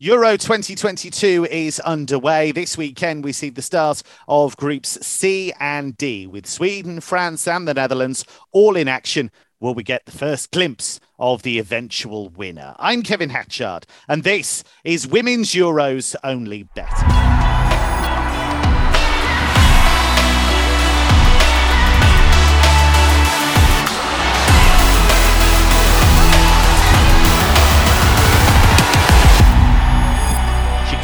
Euro 2022 is underway. This weekend, we see the start of groups C and D with Sweden, France, and the Netherlands all in action. Will we get the first glimpse of the eventual winner? I'm Kevin Hatchard, and this is Women's Euros Only Bet.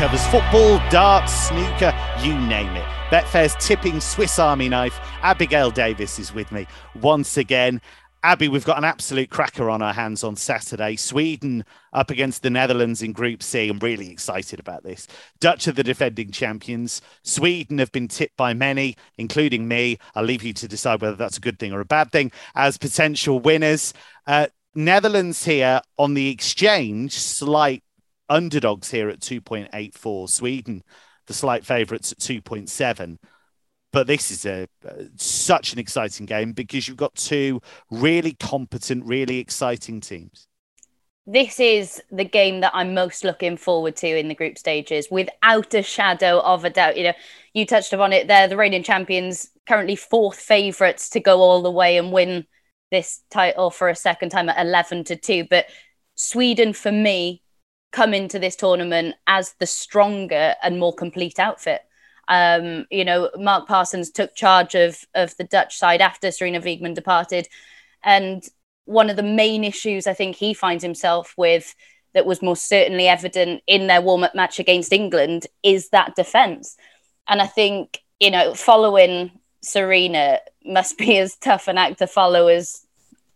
Covers football, darts, snooker, you name it. Betfair's tipping Swiss Army knife. Abigail Davis is with me once again. Abby, we've got an absolute cracker on our hands on Saturday. Sweden up against the Netherlands in Group C. I'm really excited about this. Dutch are the defending champions. Sweden have been tipped by many, including me. I'll leave you to decide whether that's a good thing or a bad thing as potential winners. Uh, Netherlands here on the exchange, slight underdogs here at 2.84. Sweden, the slight favourites at 2.7. But this is a such an exciting game because you've got two really competent, really exciting teams. This is the game that I'm most looking forward to in the group stages, without a shadow of a doubt. You know, you touched upon it there. The reigning champions, currently fourth favourites to go all the way and win this title for a second time at 11 to 2. But Sweden, for me, come into this tournament as the stronger and more complete outfit. Um, you know, Mark Parsons took charge of of the Dutch side after Sarina Wiegman departed, and one of the main issues I think he finds himself with that was most certainly evident in their warm up match against England is that defence. And I think you know, following Serena must be as tough an act to follow as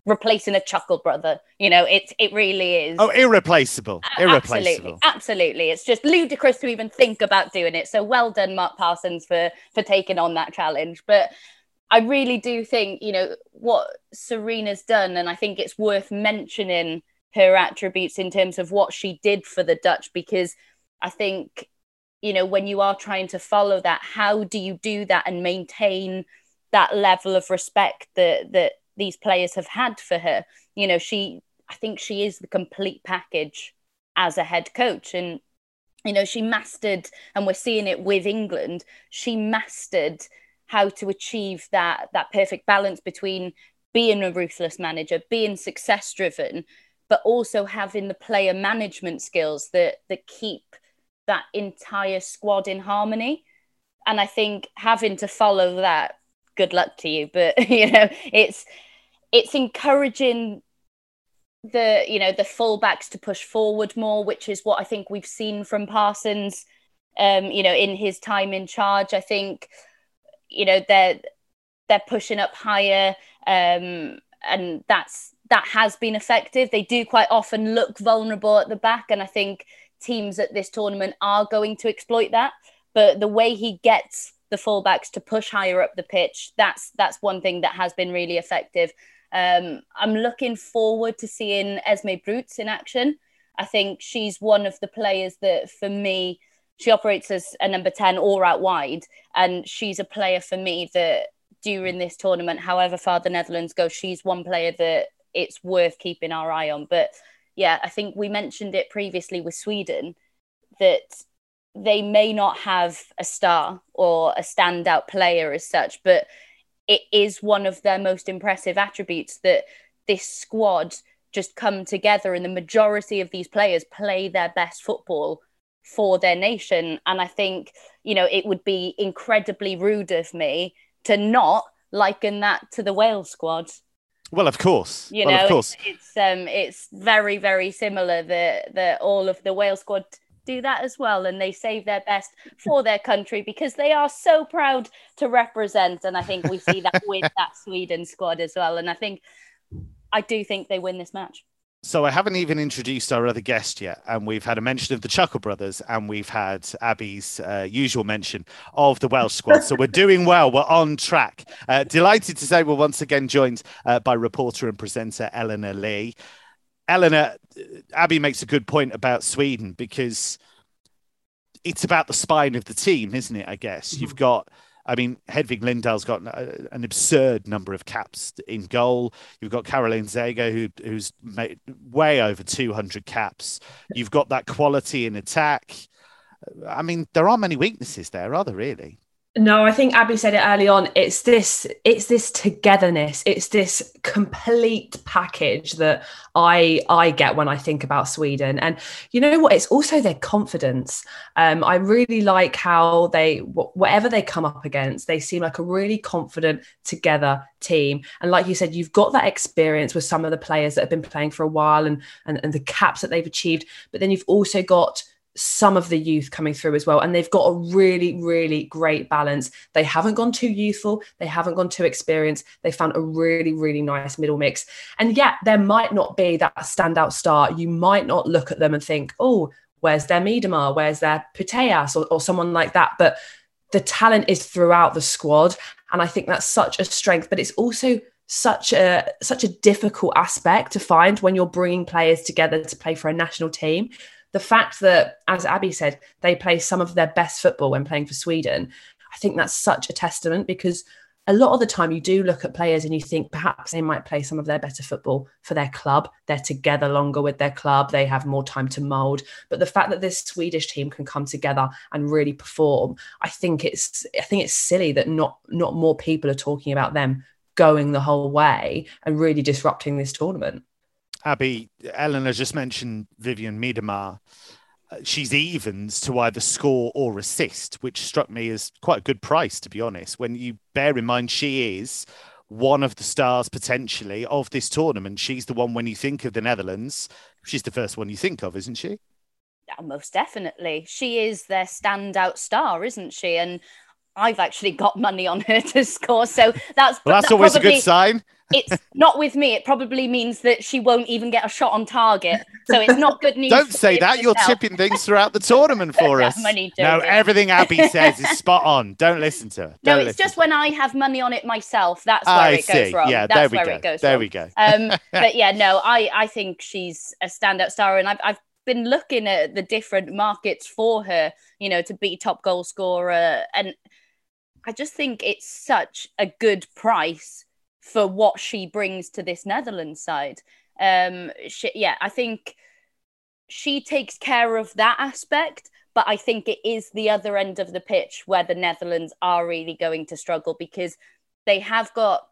replacing a chuckle brother. You know, it it really is. Oh, irreplaceable. Irreplaceable. Absolutely. Absolutely. It's just ludicrous to even think about doing it. So well done, Mark Parsons, for for taking on that challenge. But I really do think, you know, what Sarina's done, and I think it's worth mentioning her attributes in terms of what she did for the Dutch, because I think, you know, when you are trying to follow that, how do you do that and maintain that level of respect that that these players have had for her. You know, she, I think she is the complete package as a head coach. And, you know, she mastered, and we're seeing it with England, she mastered how to achieve that that perfect balance between being a ruthless manager, being success driven, but also having the player management skills that that keep that entire squad in harmony. And I think having to follow that, good luck to you. But you know, it's it's encouraging the you know the fullbacks to push forward more, which is what I think we've seen from Parsons. Um, you know, in his time in charge, I think you know they're they're pushing up higher, um, and that's that has been effective. They do quite often look vulnerable at the back, and I think teams at this tournament are going to exploit that. But the way he gets the fullbacks to push higher up the pitch, that's that's one thing that has been really effective. Um, I'm looking forward to seeing Esmee Brugts in action. I think she's one of the players that, for me, she operates as a number 10 or out wide. And she's a player for me that during this tournament, however far the Netherlands go, she's one player that it's worth keeping our eye on. But yeah, I think we mentioned it previously with Sweden that they may not have a star or a standout player as such, but it is one of their most impressive attributes that this squad just come together and the majority of these players play their best football for their nation. And i think you know it would be incredibly rude of me to not liken that to the wales squad. Well of course. You well, know of course. It's, it's um it's very very similar that that all of the wales squad do that as well and they save their best for their country because they are so proud to represent and i think we see that with that sweden squad as well and i think i do think they win this match so I haven't even introduced our other guest yet, and we've had a mention of the Chuckle Brothers, and we've had Abby's uh, usual mention of the Welsh squad. So we're doing well. We're on track. Uh, delighted to say we're once again joined uh, by reporter and presenter Eleanor Lee. Eleanor, Abby makes a good point about Sweden because it's about the spine of the team, isn't it? I guess mm-hmm. you've got I mean, Hedvig Lindahl's got an, an absurd number of caps in goal. You've got Caroline Seger, who, who's made way over 200 caps. You've got that quality in attack. I mean, there aren't many weaknesses there, are there really? No, I think Abby said it early on. It's this, it's this togetherness. It's this complete package that I I get when I think about Sweden. And you know what? It's also their confidence. Um, I really like how they, whatever they come up against, they seem like a really confident together team. And like you said, you've got that experience with some of the players that have been playing for a while and and, and the caps that they've achieved. But then you've also got some of the youth coming through as well. And they've got a really, really great balance. They haven't gone too youthful, they haven't gone too experienced. They found a really, really nice middle mix. And yet, there might not be that standout star. You might not look at them and think, oh, where's their Miedema? Where's their Putellas or, or someone like that? But the talent is throughout the squad. And I think that's such a strength, but it's also such a such a difficult aspect to find when you're bringing players together to play for a national team the fact that, as Abby said, they play some of their best football when playing for Sweden, I think that's such a testament because a lot of the time you do look at players and you think perhaps they might play some of their better football for their club. They're together longer with their club, they have more time to mold. But the fact that this Swedish team can come together and really perform, I think it's I think it's silly that not not more people are talking about them going the whole way and really disrupting this tournament. Abby, Eleanor just mentioned Vivianne Miedema. Uh, she's evens to either score or assist, which struck me as quite a good price, to be honest. When you bear in mind she is one of the stars potentially of this tournament. She's the one when you think of the Netherlands, she's the first one you think of, isn't she? Yeah, most definitely. She is their standout star, isn't she? And I've actually got money on her to score. So that's well, that's always probably, a good sign. It's not with me. It probably means that she won't even get a shot on target. So it's not good news. Don't say that. You're tipping things throughout the tournament for us. no, everything Abby says is spot on. Don't listen to her. Don't no, it's just when I have money on it myself. That's where I it see. goes wrong. Yeah, that's there we go. there wrong. we go. um, but yeah, no, I I think she's a standout star, and I've I've been looking at the different markets for her. You know, to be top goal scorer and I just think it's such a good price for what she brings to this Netherlands side. Um, she, yeah, I think she takes care of that aspect, but I think it is the other end of the pitch where the Netherlands are really going to struggle because they have got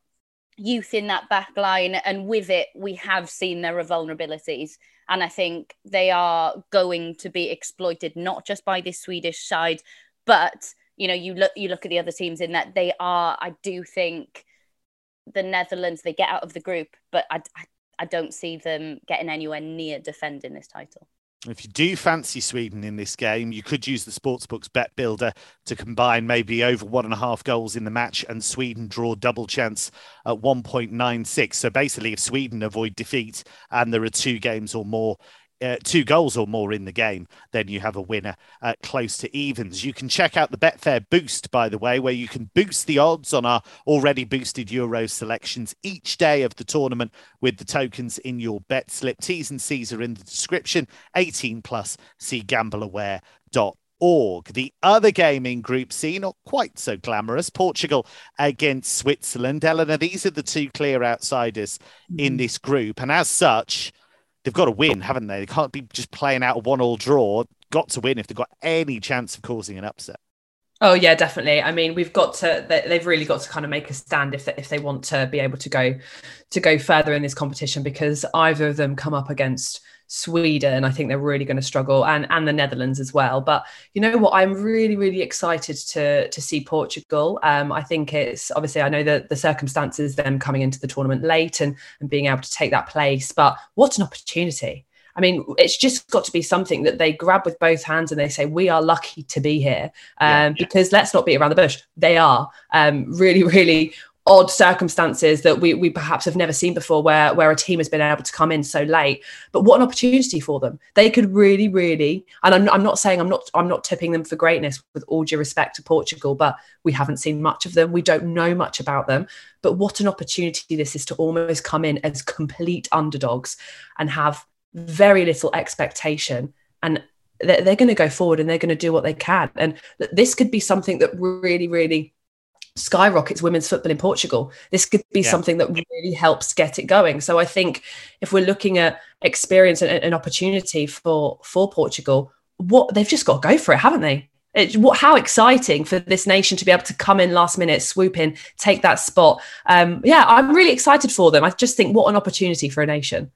youth in that back line, and with it, we have seen there are vulnerabilities. And I think they are going to be exploited not just by this Swedish side, but you know, you look you look at the other teams in that they are. I do think the Netherlands they get out of the group, but I, I, I don't see them getting anywhere near defending this title. If you do fancy Sweden in this game, you could use the Sportsbooks bet builder to combine maybe over one and a half goals in the match and Sweden draw double chance at 1.96. So basically, if Sweden avoid defeat and there are two games or more uh, two goals or more in the game, then you have a winner uh, close to evens. You can check out the Betfair Boost, by the way, where you can boost the odds on our already boosted Euro selections each day of the tournament with the tokens in your bet slip. T's and C's are in the description. 18 plus, see gambleaware.org. Org. The other game in Group C, not quite so glamorous, Portugal against Switzerland. Eleanor, these are the two clear outsiders mm-hmm. in this group. And as such, they've got to win, haven't they? They can't be just playing out a one-all draw. Got to win if they've got any chance of causing an upset. Oh yeah, definitely. I mean, we've got to. They've really got to kind of make a stand if they, if they want to be able to go to go further in this competition because either of them come up against Sweden, I think they're really going to struggle, and and the Netherlands as well. But you know what? I'm really really excited to to see Portugal. Um, I think it's obviously I know that the circumstances them coming into the tournament late and and being able to take that place, but what an opportunity! I mean, it's just got to be something that they grab with both hands and they say, "We are lucky to be here." Um, yeah, yeah. Because let's not beat around the bush; they are um, really, really odd circumstances that we, we perhaps have never seen before where where a team has been able to come in so late. But what an opportunity for them. They could really really and I'm, I'm not saying i'm not i'm not tipping them for greatness with all due respect to portugal but we haven't seen much of them. We don't know much about them. But what an opportunity this is to almost come in as complete underdogs and have very little expectation. And they're, they're going to go forward and they're going to do what they can. And this could be something that really really skyrockets women's football in Portugal. This could be yeah. something that really helps get it going. So I think if we're looking at experience and an opportunity for for Portugal, what they've just got to go for it, haven't they? It, what, how exciting for this nation to be able to come in last minute, swoop in, take that spot. Um, yeah, I'm really excited for them. I just think what an opportunity for a nation.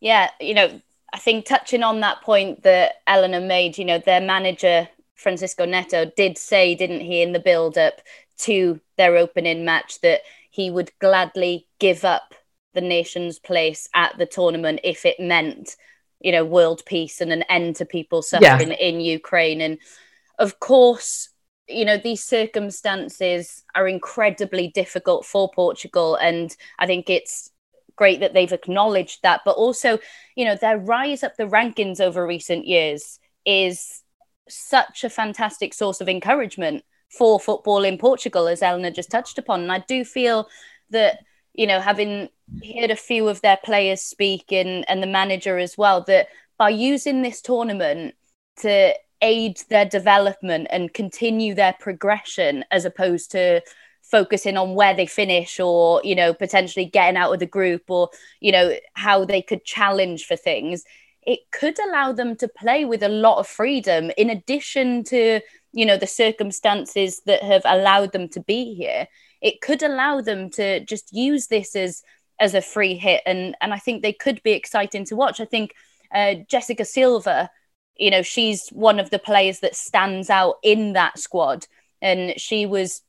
Yeah, you know, I think touching on that point that Eleanor made, you know, their manager Francisco Neto did say, didn't he, in the build up to their opening match that he would gladly give up the nation's place at the tournament if it meant, you know, world peace and an end to people suffering yeah. in Ukraine. And of course, you know, these circumstances are incredibly difficult for Portugal. And I think it's great that they've acknowledged that. But also, you know, their rise up the rankings over recent years is such a fantastic source of encouragement for football in Portugal, as Eleanor just touched upon. And I do feel that, you know, having heard a few of their players speak and, and the manager as well, that by using this tournament to aid their development and continue their progression as opposed to focusing on where they finish or you know potentially getting out of the group or you know how they could challenge for things it could allow them to play with a lot of freedom in addition to you know the circumstances that have allowed them to be here. It could allow them to just use this as as a free hit and and i think they could be exciting to watch. I think uh, jessica silva you know she's one of the players that stands out in that squad and she was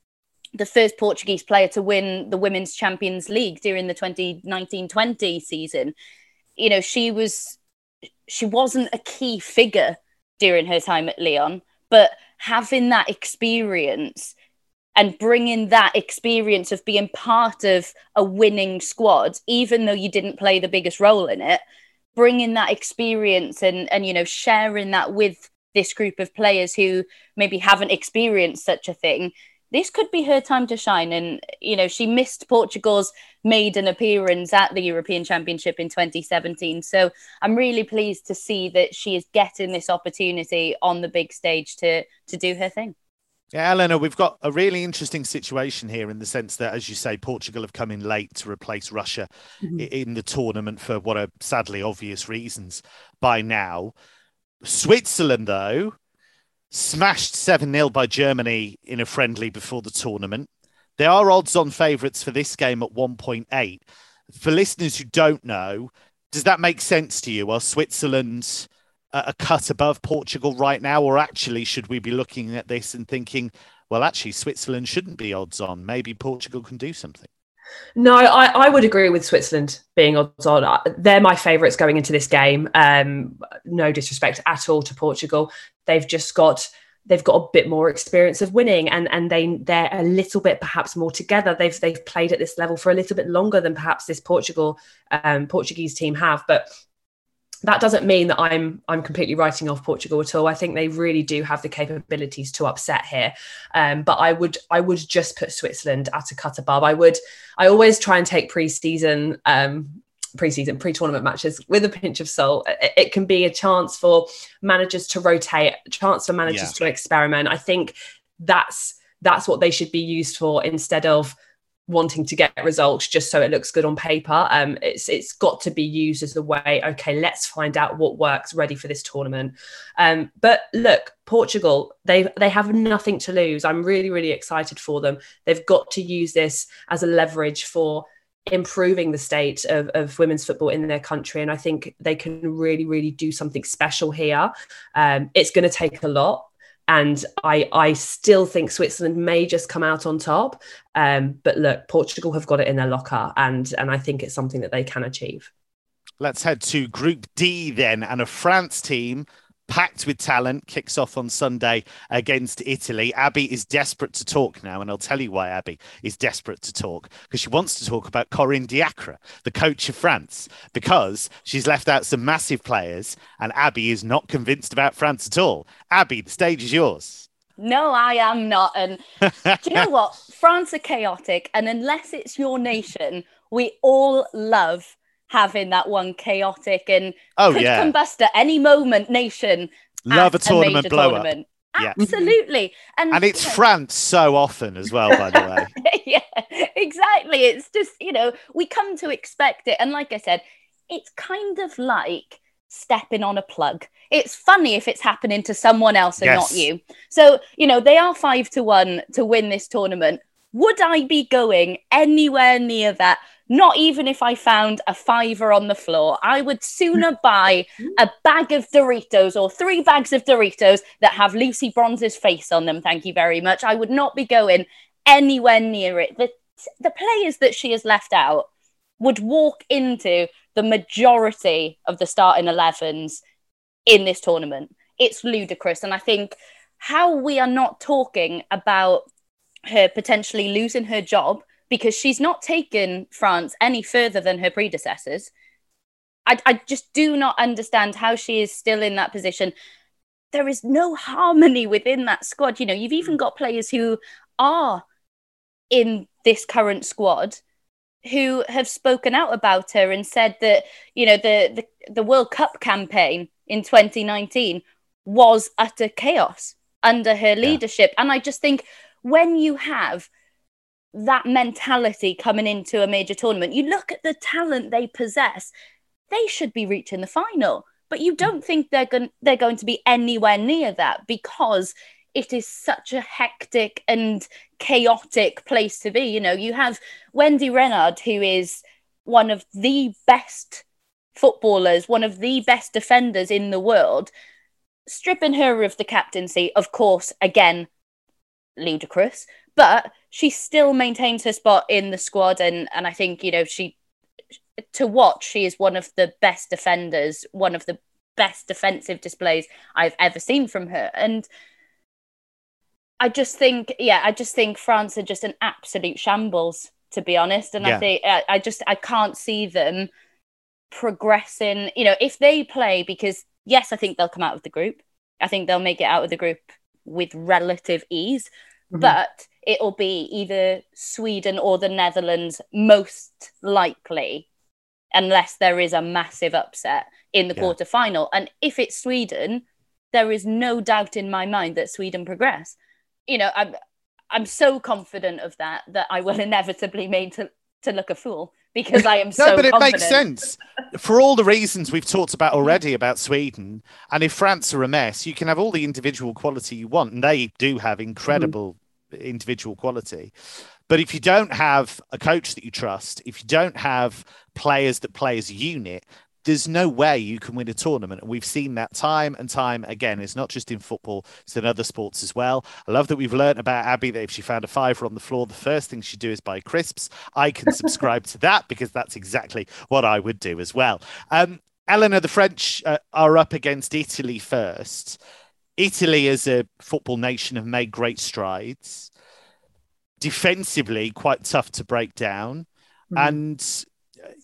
the first portuguese player to win the women's champions league during the 2019-20 season. You know she was she wasn't a key figure during her time at Lyon, but having that experience and bringing that experience of being part of a winning squad, even though you didn't play the biggest role in it, bringing that experience and and you know sharing that with this group of players who maybe haven't experienced such a thing this could be her time to shine. And, you know, she missed Portugal's maiden appearance at the European Championship in 2017. So I'm really pleased to see that she is getting this opportunity on the big stage to, to do her thing. Yeah, Eleanor, we've got a really interesting situation here in the sense that, as you say, Portugal have come in late to replace Russia mm-hmm. in the tournament for what are sadly obvious reasons by now. Switzerland, though, smashed 7 0 by Germany in a friendly before the tournament. There are odds on favourites for this game at 1.8. For listeners who don't know, does that make sense to you? Are Switzerland uh, a cut above Portugal right now? Or actually, should we be looking at this and thinking, well, actually, Switzerland shouldn't be odds on? Maybe Portugal can do something. No, I, I would agree with Switzerland being odds on. Uh, they're my favourites going into this game. Um, no disrespect at all to Portugal. They've just got they've got a bit more experience of winning and and they they're a little bit perhaps more together. They've they've played at this level for a little bit longer than perhaps this Portugal um, Portuguese team have. But that doesn't mean that I'm I'm completely writing off Portugal at all. I think they really do have the capabilities to upset here. Um, but I would I would just put Switzerland at a cut above. I would I always try and take preseason um, preseason pre-tournament matches with a pinch of salt. It, it, can be a chance for managers to rotate, a chance for managers yeah. to experiment. I think that's that's what they should be used for instead of wanting to get results just so it looks good on paper. Um, it's it's got to be used as the way. Okay, let's find out what works. Ready for this tournament. Um, but look, Portugal, they they have nothing to lose. I'm really really excited for them. They've got to use this as a leverage for improving the state of, of women's football in their country and i think they can really really do something special here um, it's going to take a lot and I I still think Switzerland may just come out on top. Um, but look, Portugal have got it in their locker, and and I think it's something that they can achieve. Let's head to Group D then, and a France team packed with talent, kicks off on Sunday against Italy. Abby is desperate to talk now, and I'll tell you why Abby is desperate to talk because she wants to talk about Corinne Diacre, the coach of France, because she's left out some massive players, and Abby is not convinced about France at all. Abby, the stage is yours. No, I am not. And do you know what? France are chaotic, and unless it's your nation, we all love having that one chaotic and oh could yeah combust at any moment nation love a tournament a blow tournament. up Absolutely. Yeah. And, and it's France so often as well, by the way. yeah, exactly. It's just, you know, we come to expect it. And like I said, it's kind of like stepping on a plug. It's funny if it's happening to someone else and yes. not you. So, you know, they are five to one to win this tournament. Would I be going anywhere near that? Not even if I found a fiver on the floor. I would sooner buy a bag of Doritos or three bags of Doritos that have Lucy Bronze's face on them. Thank you very much. I would not be going anywhere near it. The, the players that she has left out would walk into the majority of the starting 11s in this tournament. It's ludicrous. And I think how we are not talking about her potentially losing her job because she's not taken France any further than her predecessors. I, I just do not understand how she is still in that position. There is no harmony within that squad. You know, you've even got players who are in this current squad who have spoken out about her and said that you know the the, the World Cup campaign in 2019 was utter chaos under her leadership yeah. and I just think when you have that mentality coming into a major tournament you look at the talent they possess they should be reaching the final but you don't mm. think they're going they're going to be anywhere near that because it is such a hectic and chaotic place to be. You know, you have Wendie Renard, who is one of the best footballers, one of the best defenders in the world, stripping her of the captaincy, of course, again, ludicrous, but she still maintains her spot in the squad. And, and I think, you know, she, to watch, she is one of the best defenders, one of the best defensive displays I've ever seen from her. And, I just think, yeah, I just think France are just an absolute shambles, to be honest. And yeah. I think I, I just I can't see them progressing. You know, if they play, because yes, I think they'll come out of the group. I think they'll make it out of the group with relative ease, mm-hmm. but it'll be either Sweden or the Netherlands, most likely, unless there is a massive upset in the yeah. quarter final. And if it's Sweden, there is no doubt in my mind that Sweden progress you know, I'm I'm so confident of that that I will inevitably made to to look a fool because I am so. no, but it confident. makes sense for all the reasons we've talked about already about Sweden. And if France are a mess, you can have all the individual quality you want, and they do have incredible mm-hmm. Individual quality. But if you don't have a coach that you trust, if you don't have players that play as a unit, there's no way you can win a tournament. And we've seen that time and time again. It's not just in football, it's in other sports as well. I love that we've learned about Abby that if she found a fiver on the floor, the first thing she'd do is buy crisps. I can subscribe to that because that's exactly what I would do as well. Um, Eleanor, the French uh, are up against Italy first. Italy, as a football nation, have made great strides. Defensively, quite tough to break down. Mm. And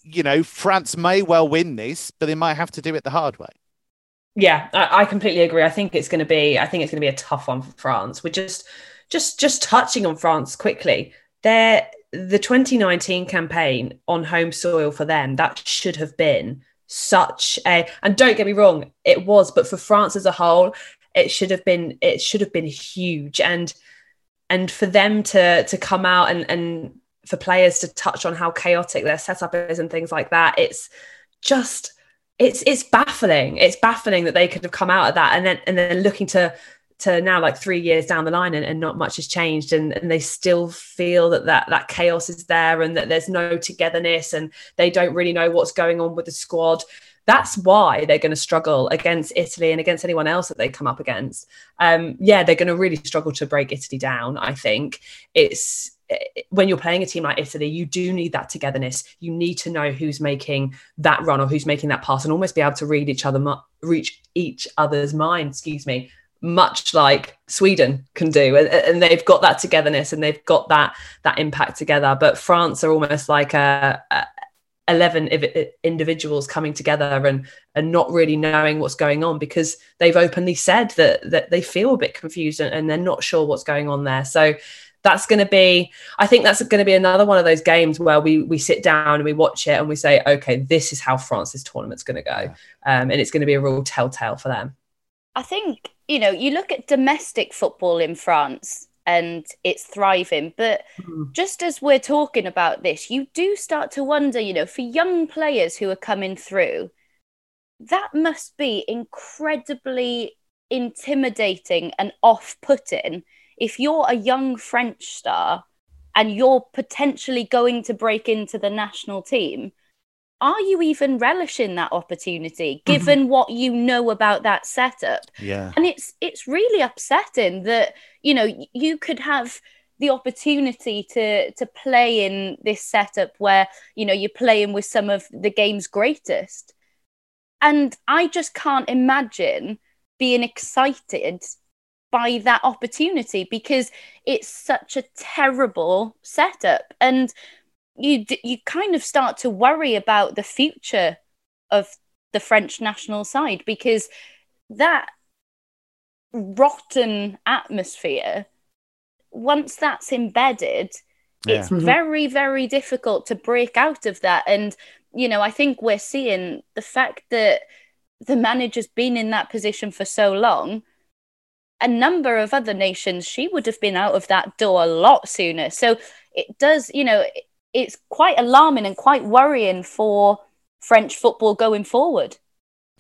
you know, France may well win this, but they might have to do it the hard way. Yeah, I, I completely agree. I think it's going to be. I think it's going to be a tough one for France. We're just, just, just touching on France quickly. They're the 2019 campaign on home soil for them. That should have been such a. And don't get me wrong, it was. But for France as a whole, it should have been. It should have been huge. And and for them to to come out and and for players to touch on how chaotic their setup is and things like that. It's just it's it's baffling. It's baffling that they could have come out of that and then and then looking to to now like three years down the line and, and not much has changed and, and they still feel that, that that chaos is there and that there's no togetherness and they don't really know what's going on with the squad that's why they're going to struggle against Italy and against anyone else that they come up against. Um, yeah, they're going to really struggle to break Italy down. I think it's when you're playing a team like Italy, you do need that togetherness. You need to know who's making that run or who's making that pass, and almost be able to read each other, reach each other's mind. Excuse me, much like Sweden can do, and, they've got that togetherness and they've got that that impact together. But France are almost like a 11 individuals coming together and and not really knowing what's going on because they've openly said that that they feel a bit confused and, and they're not sure what's going on there. So that's going to be i think that's going to be another one of those games where we we sit down and we watch it and we say okay this is how france's tournament's going to go um, and it's going to be a real telltale for them. I think you know, you look at domestic football in France and it's thriving. But mm. just as we're talking about this, you do start to wonder, you know, for young players who are coming through, that must be incredibly intimidating and off putting if you're a young French star and you're potentially going to break into the national team are you even relishing that opportunity mm-hmm. given what you know about that setup? Yeah. And it's it's really upsetting that you know you could have the opportunity to to play in this setup where you know you're playing with some of the game's greatest. And i just can't imagine being excited by that opportunity because it's such a terrible setup. And you you kind of start to worry about the future of the French national side because that rotten atmosphere once that's embedded yeah. it's mm-hmm. very very difficult to break out of that and you know i think we're seeing the fact that the manager's been in that position for so long a number of other nations she would have been out of that door a lot sooner so it does you know it's quite alarming and quite worrying for French football going forward.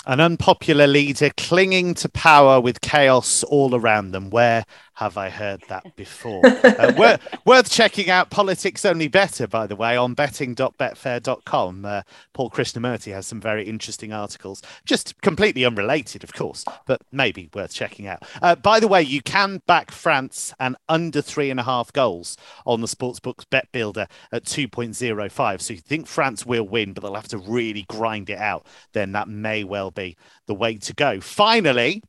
An unpopular leader clinging to power with chaos all around them. Where have I heard that before? uh, worth, worth checking out Politics Only Bettor, by the way, on betting.betfair.com. Uh, Paul Krishnamurty has some very interesting articles, just completely unrelated, of course, but maybe worth checking out. Uh, by the way, you can back France and under three and a half goals on the Sportsbooks Bet Builder at 2.05. So you think France will win, but they'll have to really grind it out. Then that may well be the way to go. Finally,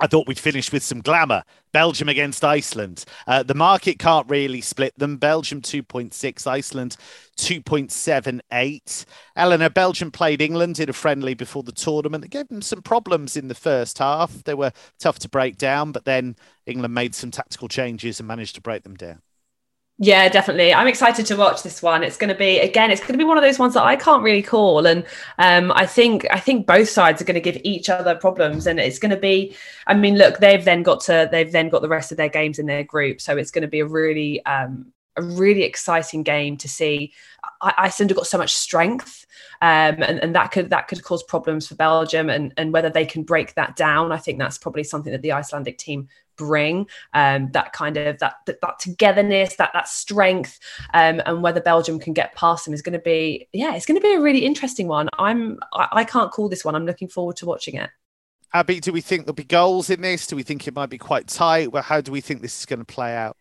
I thought we'd finish with some glamour. Belgium against Iceland. Uh, the market can't really split them. Belgium 2.6, Iceland 2.78. Eleanor, Belgium played England in a friendly before the tournament. They gave them some problems in the first half. They were tough to break down, but then England made some tactical changes and managed to break them down. Yeah, definitely. I'm excited to watch this one. It's going to be again. It's going to be one of those ones that I can't really call, and um, I think I think both sides are going to give each other problems, and it's going to be. I mean, look, they've then got to they've then got the rest of their games in their group, so it's going to be a really um, a really exciting game to see. I- Iceland have got so much strength, um, and, and that could that could cause problems for Belgium, and and whether they can break that down, I think that's probably something that the Icelandic team bring um, that kind of that, that, that togetherness that that strength um, and whether belgium can get past them is going to be yeah it's going to be a really interesting one. I'm I, I can't call this one. I'm looking forward to watching it. Abby do we think there'll be goals in this? Do we think it might be quite tight? Well how do we think this is going to play out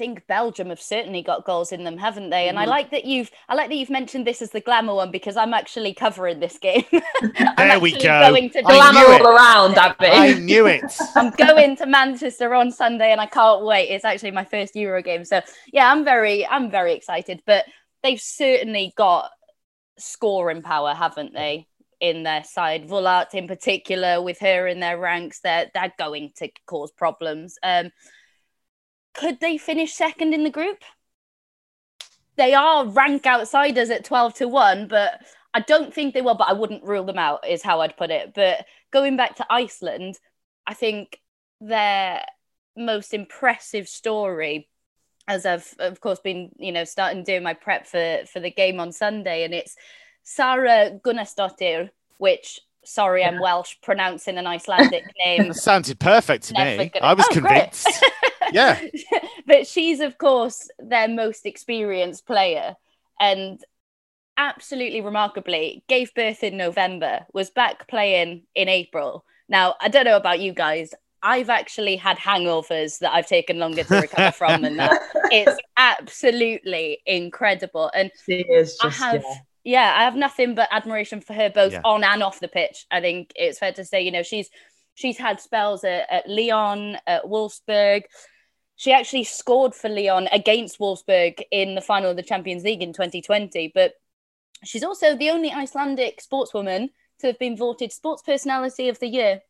think Belgium have certainly got goals in them, haven't they? And mm-hmm. I like that you've I like that you've mentioned this as the glamour one because I'm actually covering this game. there we go. Going to glamour all around, Abby. I knew it. I'm going to Manchester on Sunday, and I can't wait. It's actually my first Euro game, so yeah, I'm very I'm very excited. But they've certainly got scoring power, haven't they? in their side. Wullaert in particular, with her in their ranks, they're they're going to cause problems. Um, could they finish second in the group? They are rank outsiders at 12 to 1, but I don't think they will, but I wouldn't rule them out, is how I'd put it. But going back to Iceland, I think their most impressive story, as I've of course been, you know, starting doing my prep for for the game on Sunday, and it's Sara Gunnarsdottir, which sorry, I'm Welsh, pronouncing an Icelandic name. Sounded perfect to me. Gonna... I was oh, convinced. yeah. but she's, of course, their most experienced player. And absolutely remarkably, gave birth in November, was back playing in April. Now, I don't know about you guys. I've actually had hangovers that I've taken longer to recover from than that. It's absolutely incredible. And just, I have yeah yeah, I have nothing but admiration for her both yeah. on and off the pitch. I think it's fair to say, you know, she's she's had spells at, at Lyon, at Wolfsburg. She actually scored for Lyon against Wolfsburg in the final of the Champions League in 2020. But she's also the only Icelandic sportswoman to have been voted Sports Personality of the Year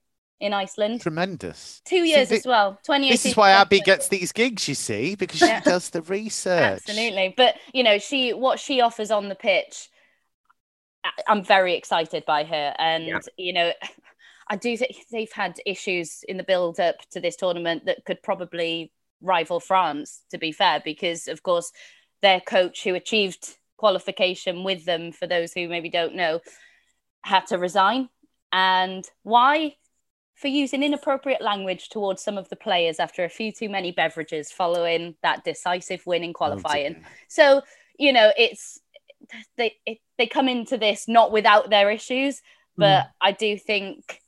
in Iceland. Tremendous. Two years see, as well. 2018. This is why Abby gets these gigs, you see, because she yeah. does the research. Absolutely. But you know, she what she offers on the pitch I'm very excited by her. And, yeah. you know, I do think they've had issues in the build up to this tournament that could probably rival France, to be fair, because of course their coach who achieved qualification with them, for those who maybe don't know, had to resign. And why? For using inappropriate language towards some of the players after a few too many beverages following that decisive win in qualifying. Oh, so, you know, it's they it, they come into this not without their issues, but mm. I do think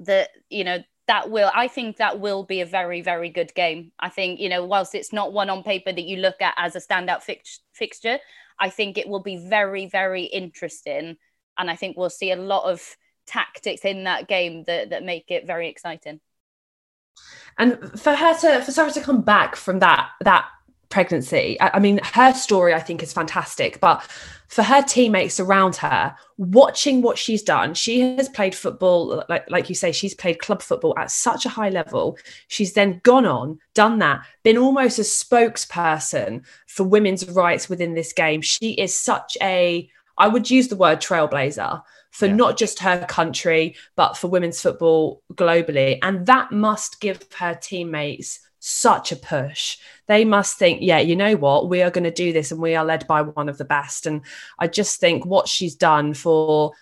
that you know that will i think that will be a very very good game. I think you know whilst it's not one on paper that you look at as a standout fix- fixture i think it will be very very interesting. And i think we'll see a lot of tactics in that game that that make it very exciting. And for her to for Sara to come back from that that pregnancy. I, I mean, her story I think is fantastic, but for her teammates around her, watching what she's done, she has played football, like, like you say, she's played club football at such a high level. She's then gone on, done that, been almost a spokesperson for women's rights within this game. She is such a, I would use the word trailblazer for yeah. not just her country, but for women's football globally. And that must give her teammates such a push. They must think, yeah, you know what, we are going to do this and we are led by one of the best. And I just think what she's done for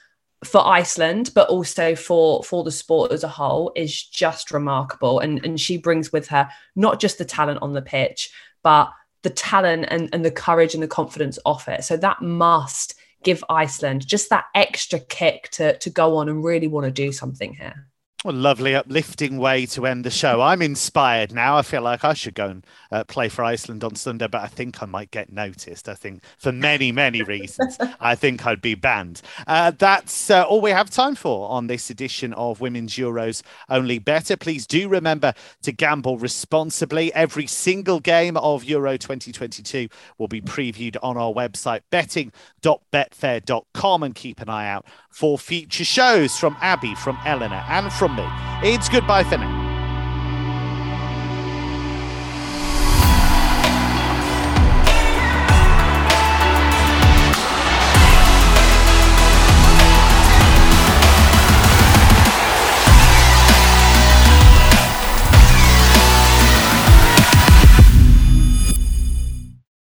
for Iceland, but also for for the sport as a whole is just remarkable. And and she brings with her not just the talent on the pitch, but the talent and, and the courage and the confidence off it. So that must give Iceland just that extra kick to to go on and really want to do something here. Well, lovely, uplifting way to end the show. I'm inspired now. I feel like I should go and uh, play for Iceland on Sunday, but I think I might get noticed. I think for many, many reasons, I think I'd be banned. Uh, that's uh, all we have time for on this edition of Women's Euros Only Bettor. Please do remember to gamble responsibly. Every single game of Euro 2022 will be previewed on our website, betting.betfair.com, and keep an eye out for future shows from Abby, from Eleanor, and from me. It's goodbye for now.